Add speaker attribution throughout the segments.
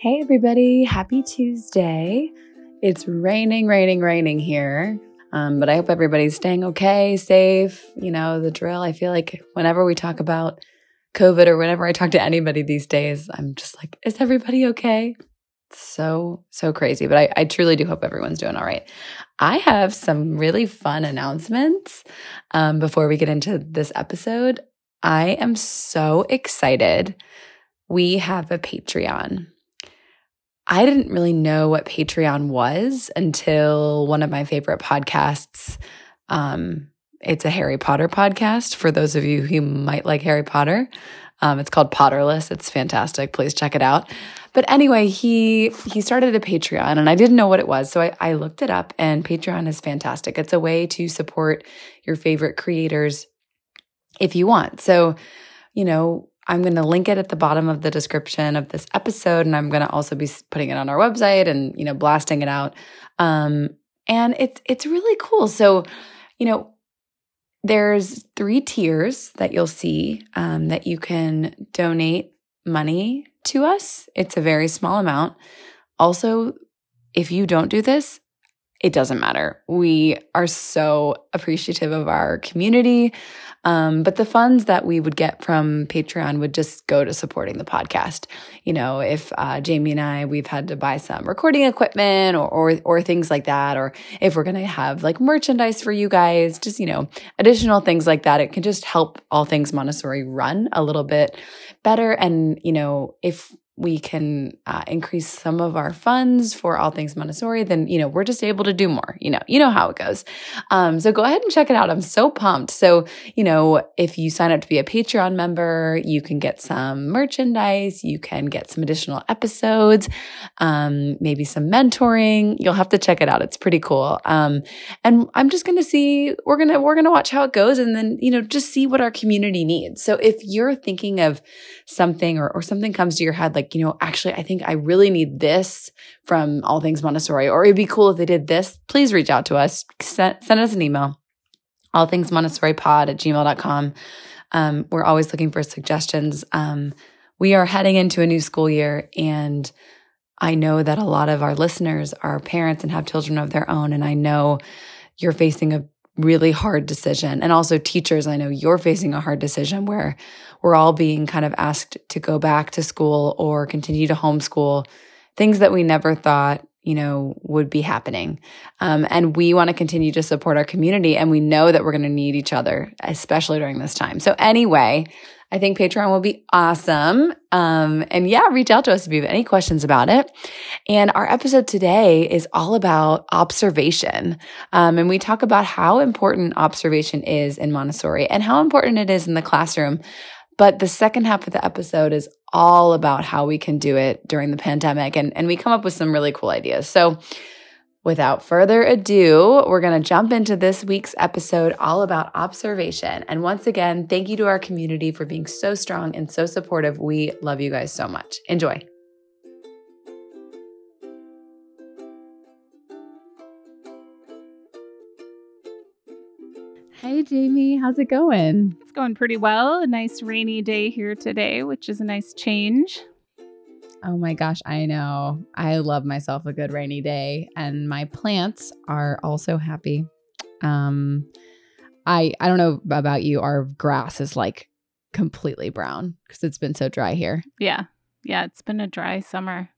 Speaker 1: Hey, everybody. Happy Tuesday. It's raining, raining, raining here. Um, but I hope everybody's staying okay, safe. You know, the drill. I feel like whenever we talk about COVID or whenever I talk to anybody these days, I'm just like, is everybody okay? so, so crazy. But I, I truly do hope everyone's doing all right. I have some really fun announcements um, before we get into this episode. I am so excited. We have a Patreon. I didn't really know what Patreon was until one of my favorite podcasts. Um, it's a Harry Potter podcast for those of you who might like Harry Potter. Um, it's called Potterless. It's fantastic. Please check it out. But anyway, he he started a Patreon, and I didn't know what it was, so I, I looked it up. And Patreon is fantastic. It's a way to support your favorite creators if you want. So, you know, I'm going to link it at the bottom of the description of this episode, and I'm going to also be putting it on our website and you know blasting it out. Um, and it's it's really cool. So, you know, there's three tiers that you'll see um, that you can donate money to us. It's a very small amount. Also, if you don't do this, it doesn't matter. We are so appreciative of our community. Um, but the funds that we would get from Patreon would just go to supporting the podcast. You know, if uh, Jamie and I we've had to buy some recording equipment or or, or things like that, or if we're gonna have like merchandise for you guys, just you know, additional things like that, it can just help all things Montessori run a little bit better. And you know, if we can uh, increase some of our funds for all things Montessori, then you know we're just able to do more. You know, you know how it goes. Um, so go ahead and check it out. I'm so pumped. So you know, if you sign up to be a Patreon member, you can get some merchandise. You can get some additional episodes, um, maybe some mentoring. You'll have to check it out. It's pretty cool. Um, and I'm just gonna see. We're gonna we're gonna watch how it goes, and then you know just see what our community needs. So if you're thinking of something or or something comes to your head like like, you know, actually, I think I really need this from All Things Montessori, or it'd be cool if they did this, please reach out to us. Send, send us an email, all things Montessori pod at gmail.com. Um, we're always looking for suggestions. Um, we are heading into a new school year, and I know that a lot of our listeners are parents and have children of their own. And I know you're facing a really hard decision. And also, teachers, I know you're facing a hard decision where we're all being kind of asked to go back to school or continue to homeschool, things that we never thought you know would be happening um, and we want to continue to support our community and we know that we're going to need each other especially during this time so anyway I think Patreon will be awesome. Um, and yeah, reach out to us if you have any questions about it. And our episode today is all about observation. Um, and we talk about how important observation is in Montessori and how important it is in the classroom. But the second half of the episode is all about how we can do it during the pandemic. And, and we come up with some really cool ideas. So, without further ado, we're going to jump into this week's episode all about observation. And once again, thank you to our community for being so strong and so supportive. We love you guys so much. Enjoy. Hey, Jamie, how's it going?
Speaker 2: It's going pretty well. A nice rainy day here today, which is a nice change.
Speaker 1: Oh my gosh, I know. I love myself a good rainy day, and my plants are also happy. Um, I I don't know about you. Our grass is like completely brown because it's been so dry here.
Speaker 2: Yeah, yeah, it's been a dry summer.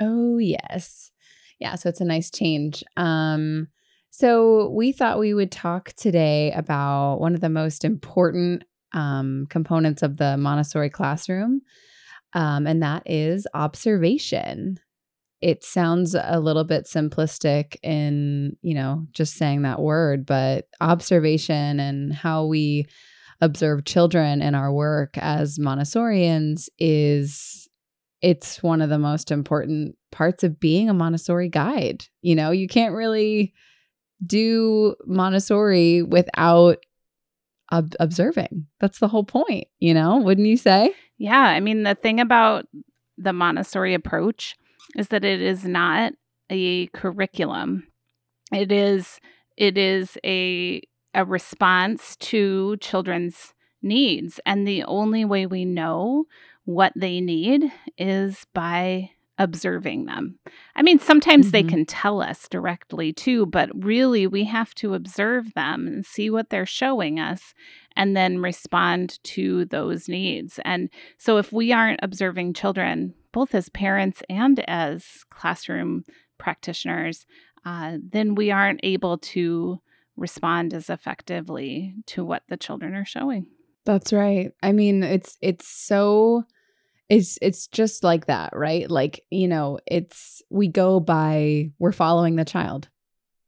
Speaker 1: Oh yes, yeah. So it's a nice change. Um, so, we thought we would talk today about one of the most important um, components of the Montessori classroom, um, and that is observation. It sounds a little bit simplistic in, you know, just saying that word, but observation and how we observe children in our work as Montessorians is it's one of the most important parts of being a Montessori guide. You know, you can't really do Montessori without ob- observing. That's the whole point, you know, wouldn't you say?
Speaker 2: Yeah. I mean, the thing about the Montessori approach is that it is not a curriculum. It is it is a a response to children's needs and the only way we know what they need is by observing them. I mean, sometimes mm-hmm. they can tell us directly too, but really we have to observe them and see what they're showing us and then respond to those needs. And so if we aren't observing children, both as parents and as classroom practitioners, uh, then we aren't able to respond as effectively to what the children are showing.
Speaker 1: That's right. I mean, it's it's so it's it's just like that, right? Like, you know, it's we go by we're following the child.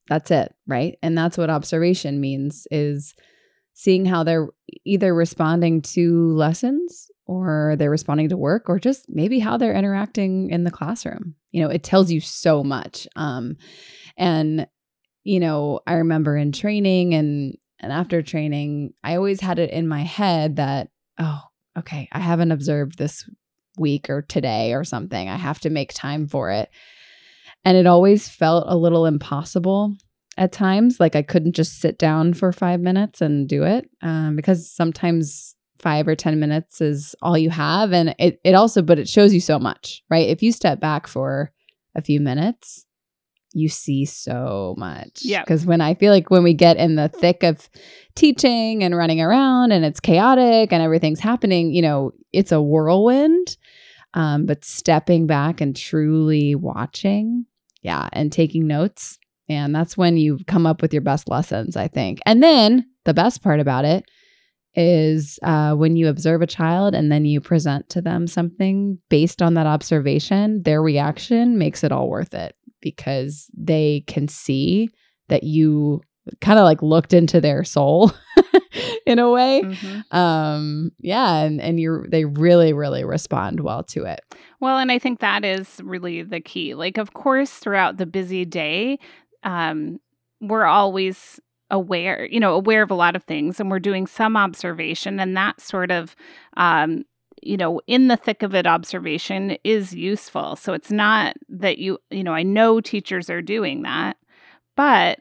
Speaker 1: That's it, right? And that's what observation means is seeing how they're either responding to lessons or they're responding to work or just maybe how they're interacting in the classroom. You know, it tells you so much. Um and you know, I remember in training and and after training, I always had it in my head that oh, okay, I haven't observed this week or today or something. I have to make time for it. And it always felt a little impossible at times. Like I couldn't just sit down for five minutes and do it um, because sometimes five or 10 minutes is all you have. And it, it also, but it shows you so much, right? If you step back for a few minutes, you see so much.
Speaker 2: Yeah.
Speaker 1: Because when I feel like when we get in the thick of teaching and running around and it's chaotic and everything's happening, you know, it's a whirlwind. Um, but stepping back and truly watching, yeah, and taking notes. And that's when you come up with your best lessons, I think. And then the best part about it is uh, when you observe a child and then you present to them something based on that observation, their reaction makes it all worth it because they can see that you kind of like looked into their soul in a way mm-hmm. um yeah and and you they really really respond well to it
Speaker 2: well and i think that is really the key like of course throughout the busy day um we're always aware you know aware of a lot of things and we're doing some observation and that sort of um you know, in the thick of it observation is useful. So it's not that you, you know, I know teachers are doing that, but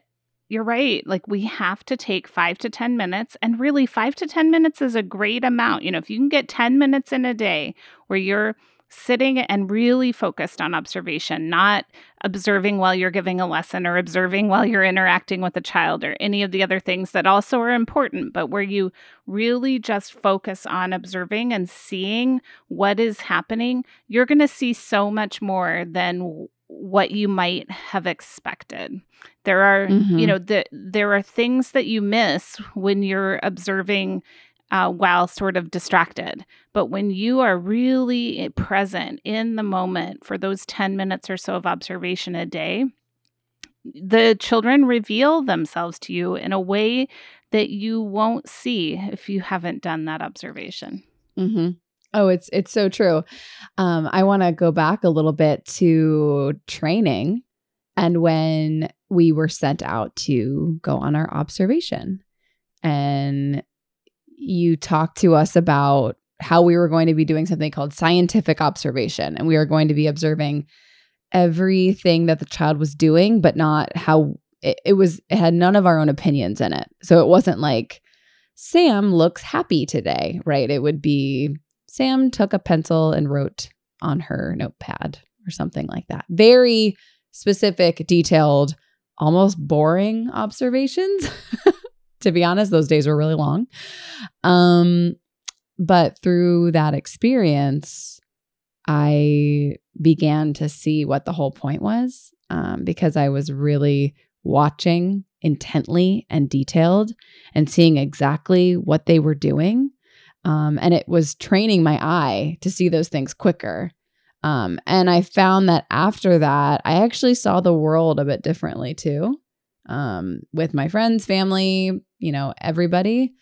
Speaker 2: you're right. Like we have to take five to 10 minutes. And really, five to 10 minutes is a great amount. You know, if you can get 10 minutes in a day where you're sitting and really focused on observation, not observing while you're giving a lesson or observing while you're interacting with a child or any of the other things that also are important, but where you really just focus on observing and seeing what is happening, you're going to see so much more than what you might have expected. There are, mm-hmm. you know, the, there are things that you miss when you're observing uh, while sort of distracted. But when you are really present in the moment for those 10 minutes or so of observation a day, the children reveal themselves to you in a way that you won't see if you haven't done that observation.
Speaker 1: Mm-hmm. Oh, it's it's so true. Um, I want to go back a little bit to training and when we were sent out to go on our observation. And you talked to us about how we were going to be doing something called scientific observation. And we are going to be observing everything that the child was doing, but not how it, it, was, it had none of our own opinions in it. So it wasn't like, Sam looks happy today, right? It would be, Sam took a pencil and wrote on her notepad or something like that. Very specific, detailed, almost boring observations. to be honest, those days were really long. Um, but through that experience, I began to see what the whole point was um, because I was really watching intently and detailed and seeing exactly what they were doing. Um, and it was training my eye to see those things quicker. Um, and I found that after that, I actually saw the world a bit differently too um, with my friends, family, you know, everybody.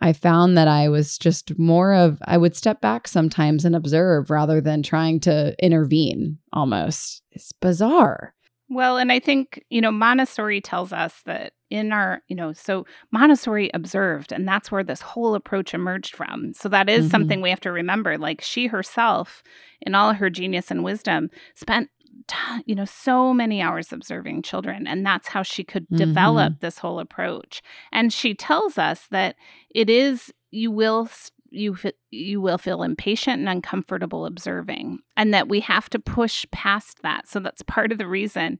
Speaker 1: I found that I was just more of, I would step back sometimes and observe rather than trying to intervene almost. It's bizarre.
Speaker 2: Well, and I think, you know, Montessori tells us that in our, you know, so Montessori observed, and that's where this whole approach emerged from. So that is mm-hmm. something we have to remember. Like she herself, in all her genius and wisdom, spent you know so many hours observing children and that's how she could develop mm-hmm. this whole approach and she tells us that it is you will you you will feel impatient and uncomfortable observing and that we have to push past that. So that's part of the reason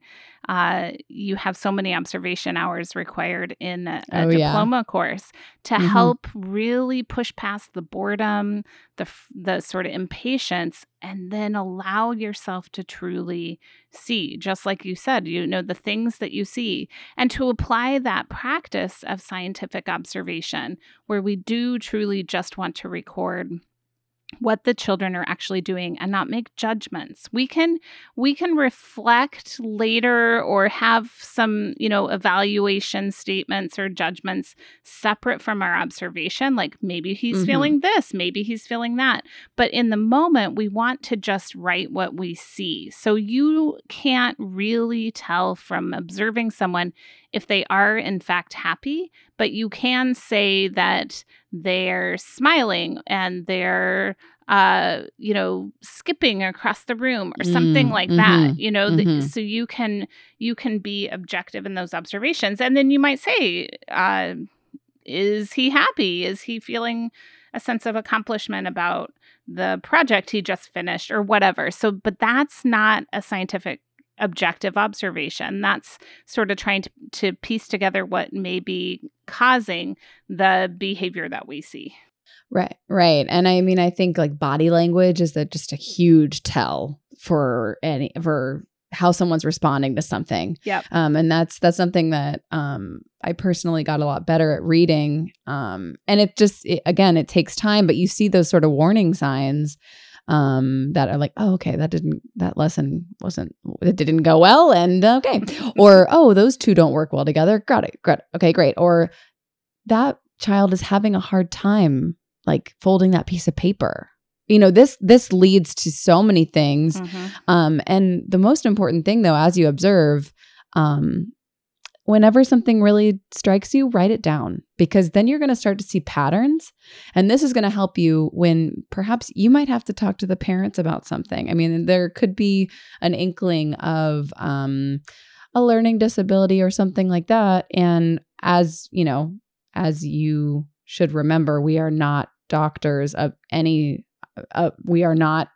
Speaker 2: uh, you have so many observation hours required in a, a
Speaker 1: Oh, yeah.
Speaker 2: diploma course to
Speaker 1: Mhm.
Speaker 2: help really push past the boredom the the sort of impatience and then allow yourself to truly see just like you said you know the things that you see and to apply that practice of scientific observation where we do truly just want to record what the children are actually doing and not make judgments. We can we can reflect later or have some you know evaluation statements or judgments separate from our observation like maybe he's
Speaker 1: Mhm.
Speaker 2: feeling this maybe he's feeling that. But in the moment we want to just write what we see. So you can't really tell from observing someone if they are in fact happy but you can say that they're smiling and they're uh you know skipping across the room or something
Speaker 1: Mm,
Speaker 2: like that
Speaker 1: mhm,
Speaker 2: you know the-
Speaker 1: mhm.
Speaker 2: so you can you can be objective in those observations. And then you might say uh is he happy? Is he feeling a sense of accomplishment about the project he just finished or whatever? So but that's not a scientific objective observation that's sort of trying to, to piece together what may be causing the behavior that we see
Speaker 1: Right, right. And I mean, I think like body language is that just a huge tell for any for how someone's responding to something.
Speaker 2: Yep.
Speaker 1: Um, and that's that's something that um I personally got a lot better at reading. Um, and it just it, again, it takes time, but you see those sort of warning signs um that are like oh okay that didn't that lesson wasn't it didn't go well and okay. Or oh those two don't work well together. Got it got it. Okay great. Or that child is having a hard time like folding that piece of paper. You know this this leads to so many things.
Speaker 2: Mhm.
Speaker 1: um and the most important thing though as you observe um whenever something really strikes you write it down because then you're going to start to see patterns. And this is going to help you when perhaps you might have to talk to the parents about something. I mean there could be an inkling of um a learning disability or something like that. And as you know as you should remember we are not doctors of any uh, we are not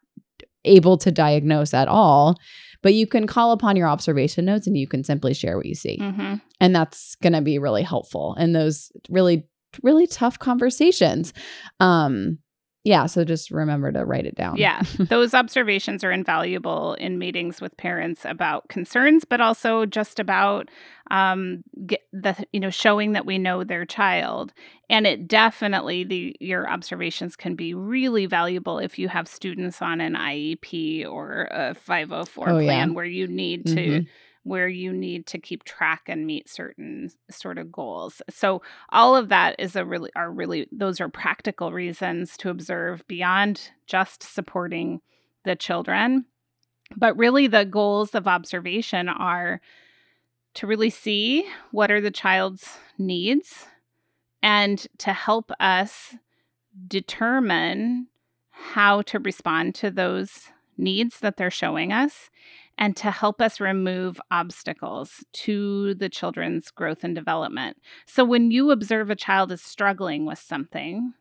Speaker 1: able to diagnose at all but you can call upon your observation notes and you can simply share what you see
Speaker 2: Mhm.
Speaker 1: and that's going to be really helpful in those really really tough conversations um yeah so just remember to write it down
Speaker 2: Yeah, those observations are invaluable in meetings with parents about concerns, but also just about um, the you know showing that we know their child. And it definitely the your observations can be really valuable if you have students on an IEP or a 504
Speaker 1: Oh,
Speaker 2: plan
Speaker 1: yeah.
Speaker 2: where you need to
Speaker 1: Mhm.
Speaker 2: Where you need to keep track and meet certain sort of goals. So all of that is a really are really those are practical reasons to observe beyond just supporting the children. But really the goals of observation are to really see what are the child's needs and to help us determine how to respond to those needs that they're showing us and to help us remove obstacles to the children's growth and development. So when you observe a child is struggling with something,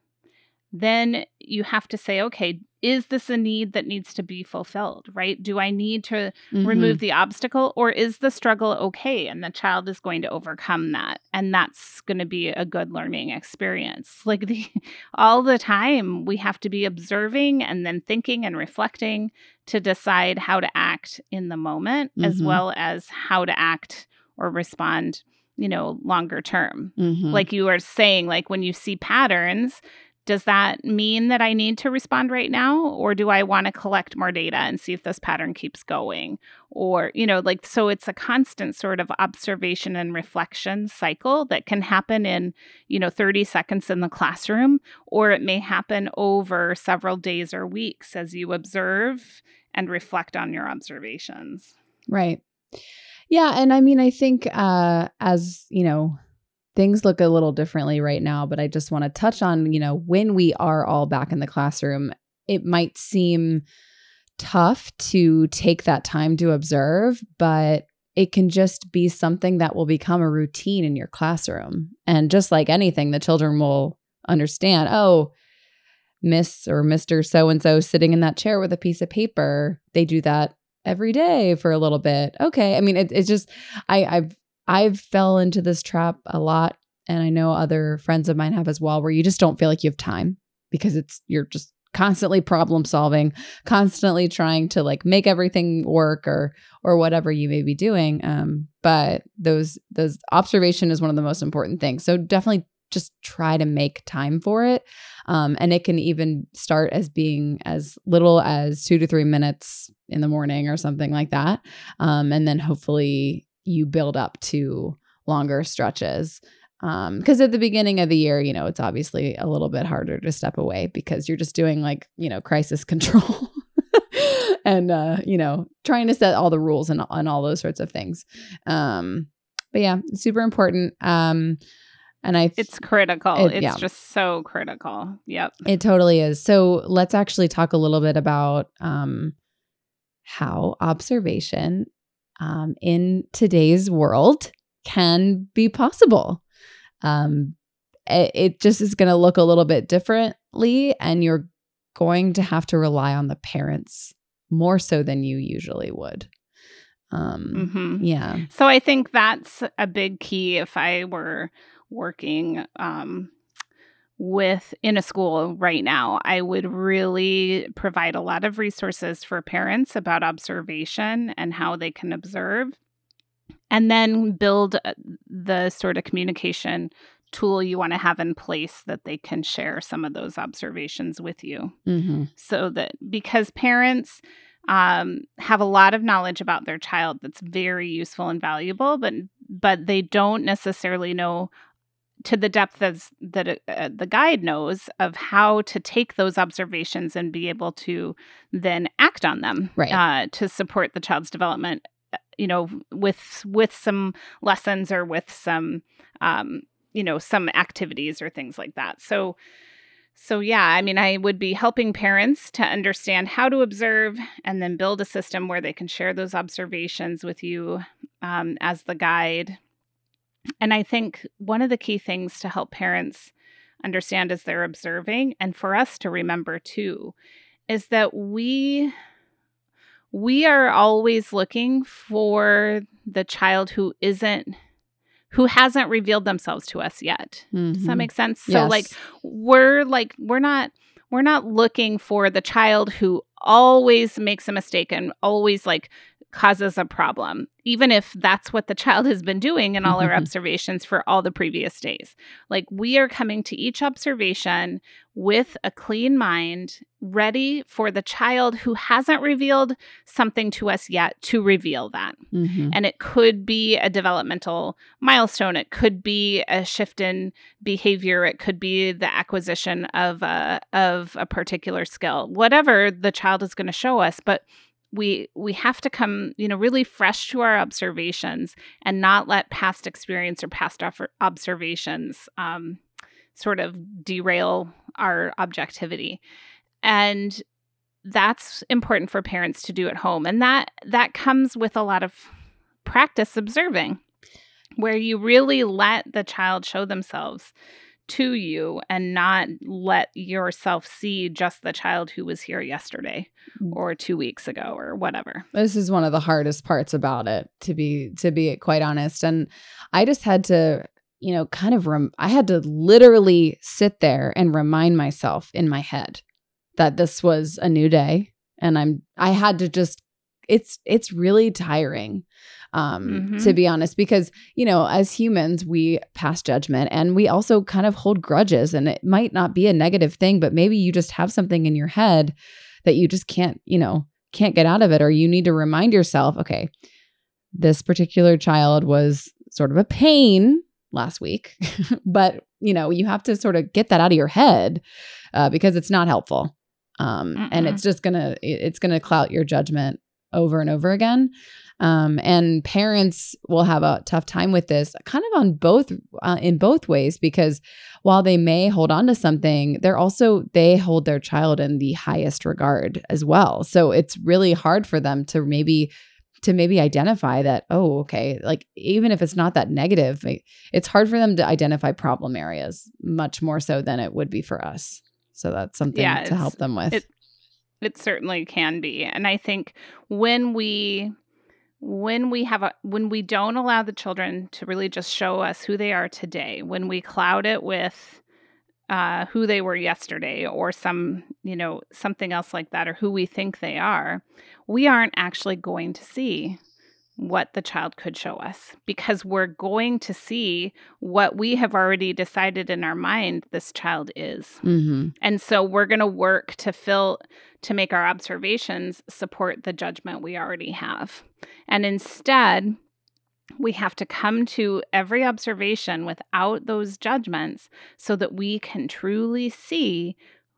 Speaker 2: then you have to say, okay, is this a need that needs to be fulfilled, right? Do I need to
Speaker 1: Mhm.
Speaker 2: remove the obstacle or is the struggle okay and the child is going to overcome that and that's going to be a good learning experience like the all the time we have to be observing and then thinking and reflecting to decide how to act in the moment as
Speaker 1: Mhm.
Speaker 2: well as how to act or respond you know longer term
Speaker 1: Mhm.
Speaker 2: like you were saying like when you see patterns does that mean that I need to respond right now? Or do I want to collect more data and see if this pattern keeps going? Or, you know, like, so it's a constant sort of observation and reflection cycle that can happen in, you know, 30 seconds in the classroom, or it may happen over several days or weeks as you observe and reflect on your observations.
Speaker 1: Right. Yeah, and I mean I think uh as, you know, things look a little differently right now, but I just want to touch on, you know, when we are all back in the classroom, it might seem tough to take that time to observe, but it can just be something that will become a routine in your classroom. And just like anything, the children will understand, oh, Miss or Mr. So and so sitting in that chair with a piece of paper. They do that every day for a little bit. Okay. I mean, it, it's just, I, I've, I've fell into this trap a lot. And I know other friends of mine have as well, where you just don't feel like you have time because it's, you're just constantly problem solving, constantly trying to like make everything work or or whatever you may be doing. Um, but those those observation is one of the most important things. So definitely just try to make time for it. Um, and it can even start as being as little as two to three minutes in the morning or something like that. Um, and then hopefully you build up to longer stretches because um, at the beginning of the year you know it's obviously a little bit harder to step away because you're just doing like you know crisis control and uh you know trying to set all the rules and, and all those sorts of things. Um but yeah super important um and i
Speaker 2: it's critical. it, it's yeah. just so critical. Yep.
Speaker 1: It totally is. So let's actually talk a little bit about um how observation um in today's world can be possible um, it, it just is going to look a little bit differently, and you're going to have to rely on the parents more so than you usually would. Um, mm-hmm. Yeah.
Speaker 2: So I think that's a big key if I were working um, with in a school right now i would really provide a lot of resources for parents about observation and how they can observe and then build uh, the sort of communication tool you want to have in place that they can share some of those observations with you. Mm-hmm. So that because parents um, have a lot of knowledge about their child that's very useful and valuable, but but they don't necessarily know to the depth as that uh, uh, the guide knows of how to take those observations and be able to then act on them
Speaker 1: right.
Speaker 2: uh, to support the child's development you know with with some lessons or with some um you know some activities or things like that so so yeah i mean i would be helping parents to understand how to observe and then build a system where they can share those observations with you um, as the guide and i think one of the key things to help parents understand as they're observing and for us to remember too is that we we are always looking for the child who isn't who hasn't revealed themselves to us yet. Mm-hmm. Does that mm-hmm. make sense? So yes. like we're like we're not we're not looking for the child who always makes a mistake and always like causes a problem, even if that's what the child has been doing in all our observations for all the previous days. Like we are coming to each observation with a clean mind, ready for the child who hasn't revealed something to us yet to reveal that. Mm-hmm. And it could be a developmental milestone, it could be a shift in behavior, it could be the acquisition of a, of a particular skill, whatever the child is going to show us. But we we have to come you know really fresh to our observations and not let past experience or past observations um, sort of derail our objectivity. And that's important for parents to do at home. And that that comes with a lot of practice observing where you really let the child show themselves to you and not let yourself see just the child who was here yesterday mm. or 2 weeks ago or whatever.
Speaker 1: This is one of the hardest parts about it to be to be quite honest and I just had to you know kind of rem- I had to literally sit there and remind myself in my head that this was a new day and I'm I had to just it's it's really tiring um mm-hmm. to be honest because you know as humans we pass judgment and we also kind of hold grudges and it might not be a negative thing but maybe you just have something in your head that you just can't you know can't get out of it or you need to remind yourself okay this particular child was sort of a pain last week but you know you have to sort of get that out of your head uh, because it's not helpful um, and it's just gonna it's gonna clout your judgment over and over again. Um, and parents will have a tough time with this kind of on both uh, in both ways because while they may hold on to something they're also they hold their child in the highest regard as well so it's really hard for them to maybe to maybe identify that oh okay like even if it's not that negative it's hard for them to identify problem areas much more so than it would be for us So that's something
Speaker 2: Yeah,
Speaker 1: to help them with.
Speaker 2: it- It certainly can be. And I think when we when we have a when we don't allow the children to really just show us who they are today, when we cloud it with uh, who they were yesterday or some, you know, something else like that, or who we think they are, we aren't actually going to see what the child could show us because we're going to see what we have already decided in our mind this child is.
Speaker 1: hmm
Speaker 2: And so we're going to work to fill to make our observations support the judgment we already have. And instead, we have to come to every observation without those judgments so that we can truly see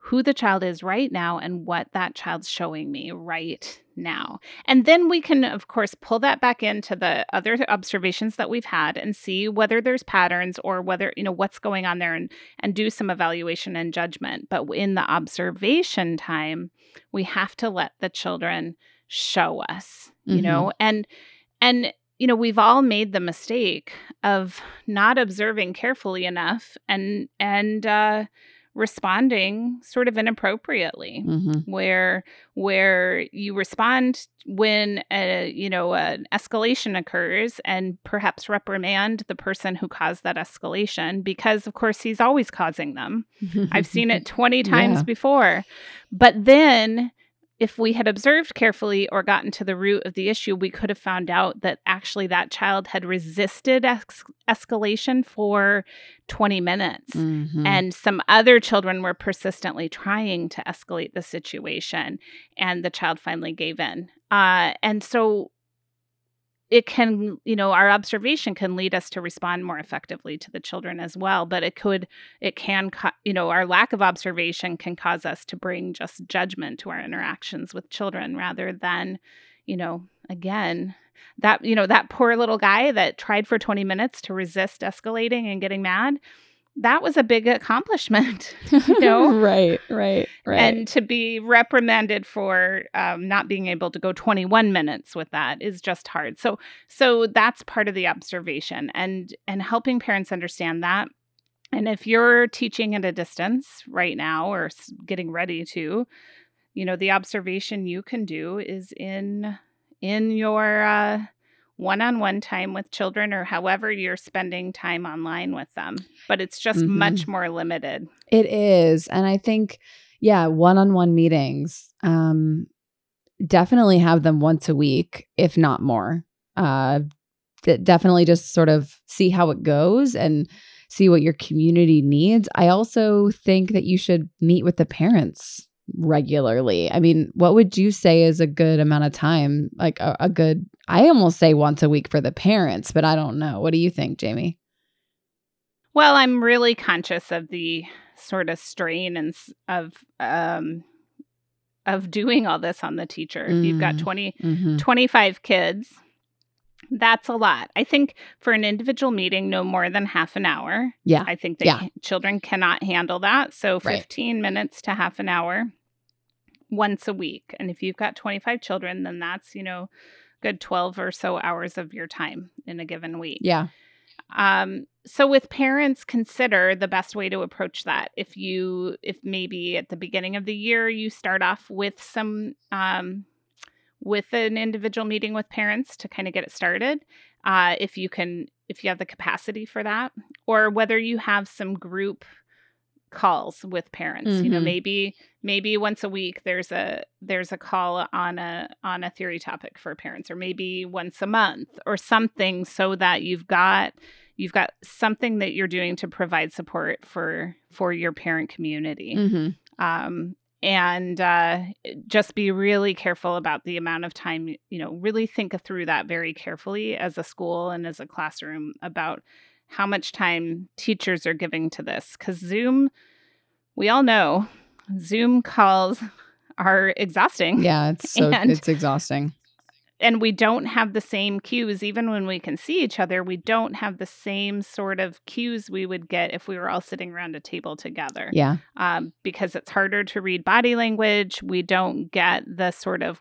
Speaker 2: who the child is right now and what that child's showing me right now. And then we can, of course, pull that back into the other observations that we've had and see whether there's patterns or whether, you know, what's going on there and, and do some evaluation and judgment. But in the observation time, we have to let the children show us, you
Speaker 1: Mhm.
Speaker 2: know, and, and, you know, we've all made the mistake of not observing carefully enough and, and, uh, responding sort of inappropriately
Speaker 1: hmm
Speaker 2: where where you respond when a you know an escalation occurs and perhaps reprimand the person who caused that escalation because of course he's always causing them. I've seen it 20 times
Speaker 1: Yeah.
Speaker 2: before. But then if we had observed carefully or gotten to the root of the issue we could have found out that actually that child had resisted ex- escalation for 20 minutes
Speaker 1: Mhm.
Speaker 2: and some other children were persistently trying to escalate the situation and the child finally gave in uh, and so it can you know our observation can lead us to respond more effectively to the children as well but it could it can ca- you know our lack of observation can cause us to bring just judgment to our interactions with children rather than you know again that you know that poor little guy that tried for 20 minutes to resist escalating and getting mad that was a big accomplishment you know?
Speaker 1: Right, right, right.
Speaker 2: and to be reprimanded for um, not being able to go 21 minutes with that is just hard. So so that's part of the observation and and helping parents understand that. And if you're teaching at a distance right now or getting ready to you know the observation you can do is in in your uh, one-on-one time with children or however you're spending time online with them but it's just
Speaker 1: Mhm.
Speaker 2: much more limited
Speaker 1: It is. And I think, yeah, one on one meetings, um, definitely have them once a week, if not more. Uh, d- definitely just sort of see how it goes and see what your community needs. I also think that you should meet with the parents regularly. I mean, what would you say is a good amount of time? Like a, a good, I almost say once a week for the parents, but I don't know. What do you think, Jamie?
Speaker 2: Well, I'm really conscious of the sort of strain and of um of doing all this on the teacher. If you've got
Speaker 1: Mm.
Speaker 2: 20
Speaker 1: Mm-hmm.
Speaker 2: 25 kids, that's a lot. I think for an individual meeting no more than half an hour.
Speaker 1: Yeah.
Speaker 2: I think that
Speaker 1: Yeah.
Speaker 2: children cannot handle that. So
Speaker 1: Right.
Speaker 2: 15 minutes to half an hour once a week. And if you've got 25 children, then that's, you know, good 12 or so hours of your time in a given week.
Speaker 1: Yeah.
Speaker 2: Um, so with parents, consider the best way to approach that. If you, if maybe at the beginning of the year you start off with some, um, with an individual meeting with parents to kind of get it started. Uh, if you can, if you have the capacity for that, or whether you have some group calls with parents you know
Speaker 1: Mhm.
Speaker 2: maybe maybe once a week there's a there's a call on a on a theory topic for parents or maybe once a month or something so that you've got you've got something that you're doing to provide support for for your parent community
Speaker 1: Mm-hmm.
Speaker 2: um, and uh, just be really careful about the amount of time you know really think through that very carefully as a school and as a classroom about how much time teachers are giving to this because zoom we all know zoom calls are exhausting
Speaker 1: Yeah, it's so
Speaker 2: And-
Speaker 1: it's exhausting.
Speaker 2: and we don't have the same cues even when we can see each other we don't have the same sort of cues we would get if we were all sitting around a table together
Speaker 1: Yeah.
Speaker 2: um, because it's harder to read body language. We don't get the sort of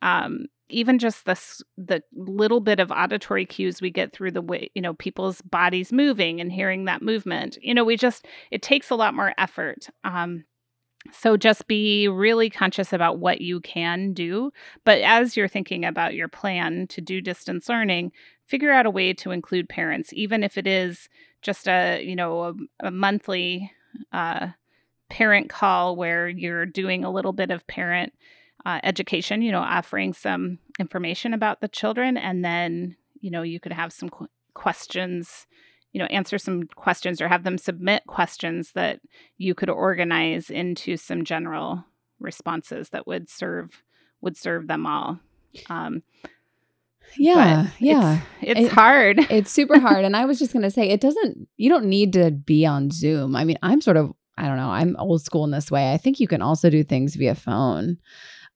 Speaker 2: um, even just the the little bit of auditory cues we get through the way you know people's bodies moving and hearing that movement. You know, we just it takes a lot more effort. Um, so just be really conscious about what you can do. But as you're thinking about your plan to do distance learning, figure out a way to include parents, even if it is just a you know a, a monthly uh, parent call where you're doing a little bit of parent uh, education. You know, offering some information about the children, and then you know you could have some qu- questions you know answer some questions or have them submit questions that you could organize into some general responses that would serve would serve them all. Um,
Speaker 1: yeah yeah.
Speaker 2: it's, it's it, hard.
Speaker 1: it's super hard and i was just going to say it doesn't you don't need to be on zoom. I mean i'm sort of i don't know i'm old school in this way. I think you can also do things via phone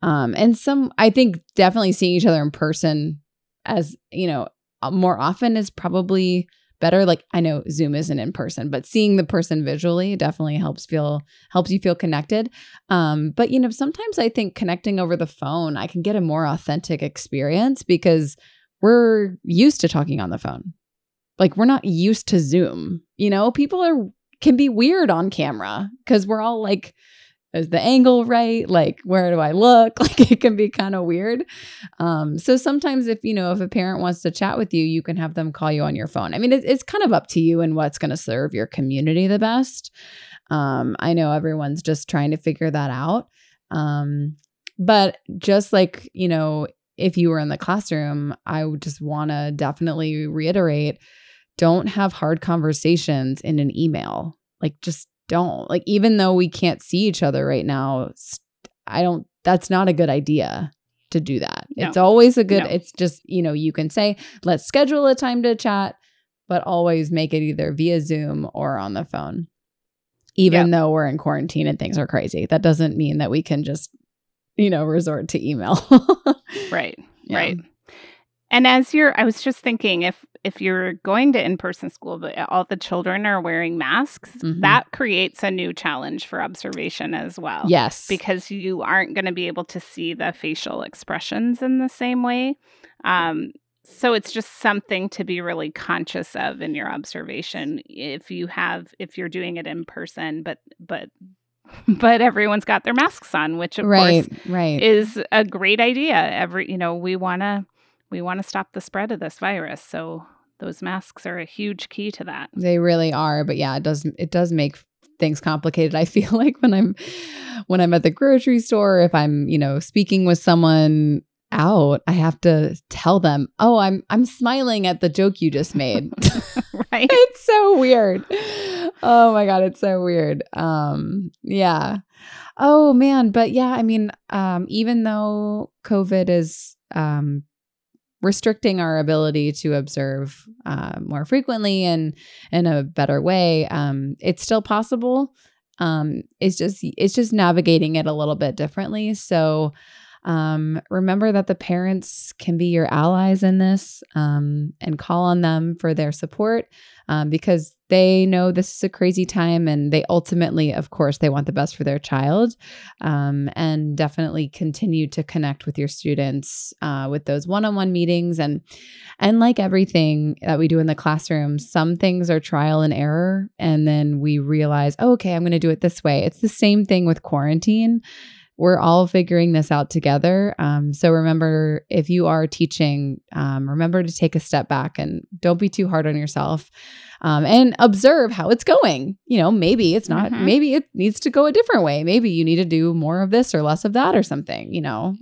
Speaker 1: um, and some i think definitely seeing each other in person as you know more often is probably better. Like i know zoom isn't in person but seeing the person visually definitely helps feel helps you feel connected. Um but you know sometimes i think connecting over the phone i can get a more authentic experience because we're used to talking on the phone. Like we're not used to zoom you know? People are can be weird on camera because we're all like is the angle right? Like where do i look? Like it can be kind of weird. Um, so sometimes if you know if a parent wants to chat with you you can have them call you on your phone. I mean it, it's kind of up to you and what's going to serve your community the best. Um, i know everyone's just trying to figure that out. Um, but just like you know if you were in the classroom i would just want to definitely reiterate don't have hard conversations in an email. Like just don't. Like, even though we can't see each other right now, I don't, that's not a good idea to do that. No. It's always a good, no. it's just, you know, you can say, let's schedule a time to chat, but always make it either via Zoom or on the phone. Even yep. though we're in quarantine and things are crazy, that doesn't mean that we can just, you know, resort to email.
Speaker 2: right. Yeah. Right. And as you're, I was just thinking if if you're going to in-person school but all the children are wearing masks, mm-hmm. that creates a new challenge for observation as well.
Speaker 1: Yes.
Speaker 2: Because you aren't going to be able to see the facial expressions in the same way. Um, so it's just something to be really conscious of in your observation if you have if you're doing it in person but but but everyone's got their masks on which of
Speaker 1: right,
Speaker 2: course
Speaker 1: right.
Speaker 2: is a great idea every you know we want to we want to stop the spread of this virus. So those masks are a huge key to that.
Speaker 1: They really are, but yeah, it does it does make things complicated. I feel like when I'm when I'm at the grocery store, if I'm, you know, speaking with someone out, I have to tell them, "Oh, I'm I'm smiling at the joke you just made." right? it's so weird. Oh my god, it's so weird. Um yeah. Oh man, but yeah, I mean, um even though COVID is um restricting our ability to observe uh, more frequently and in a better way. Um, it's still possible. Um, it's just it's just navigating it a little bit differently. So um, remember that the parents can be your allies in this um, and call on them for their support um, because they know this is a crazy time and they ultimately, of course, they want the best for their child. Um, and definitely continue to connect with your students uh, with those one-on-one meetings and and like everything that we do in the classroom, some things are trial and error, and then we realize, oh, okay, I'm going to do it this way. It's the same thing with quarantine we're all figuring this out together. Um, so remember, if you are teaching, um, remember to take a step back and don't be too hard on yourself. Um, and observe how it's going. You know, maybe it's not, mm-hmm. maybe it needs to go a different way. Maybe you need to do more of this or less of that or something. You know,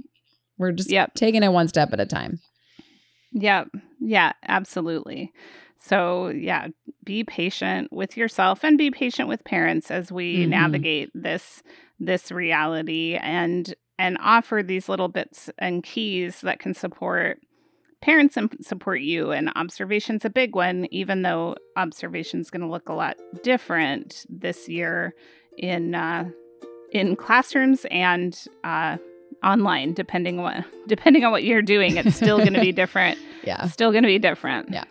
Speaker 1: we're just yep. taking it one step at a time.
Speaker 2: Yeah. Yeah, absolutely. So, yeah, be patient with yourself and be patient with parents as we mm-hmm. navigate this this reality and and offer these little bits and keys that can support parents and support you and observation's a big one even though observation's going to look a lot different this year in uh, in classrooms and uh, online depending what depending on what you're doing it's still going to be different.
Speaker 1: Yeah.
Speaker 2: Still going to be different.
Speaker 1: Yeah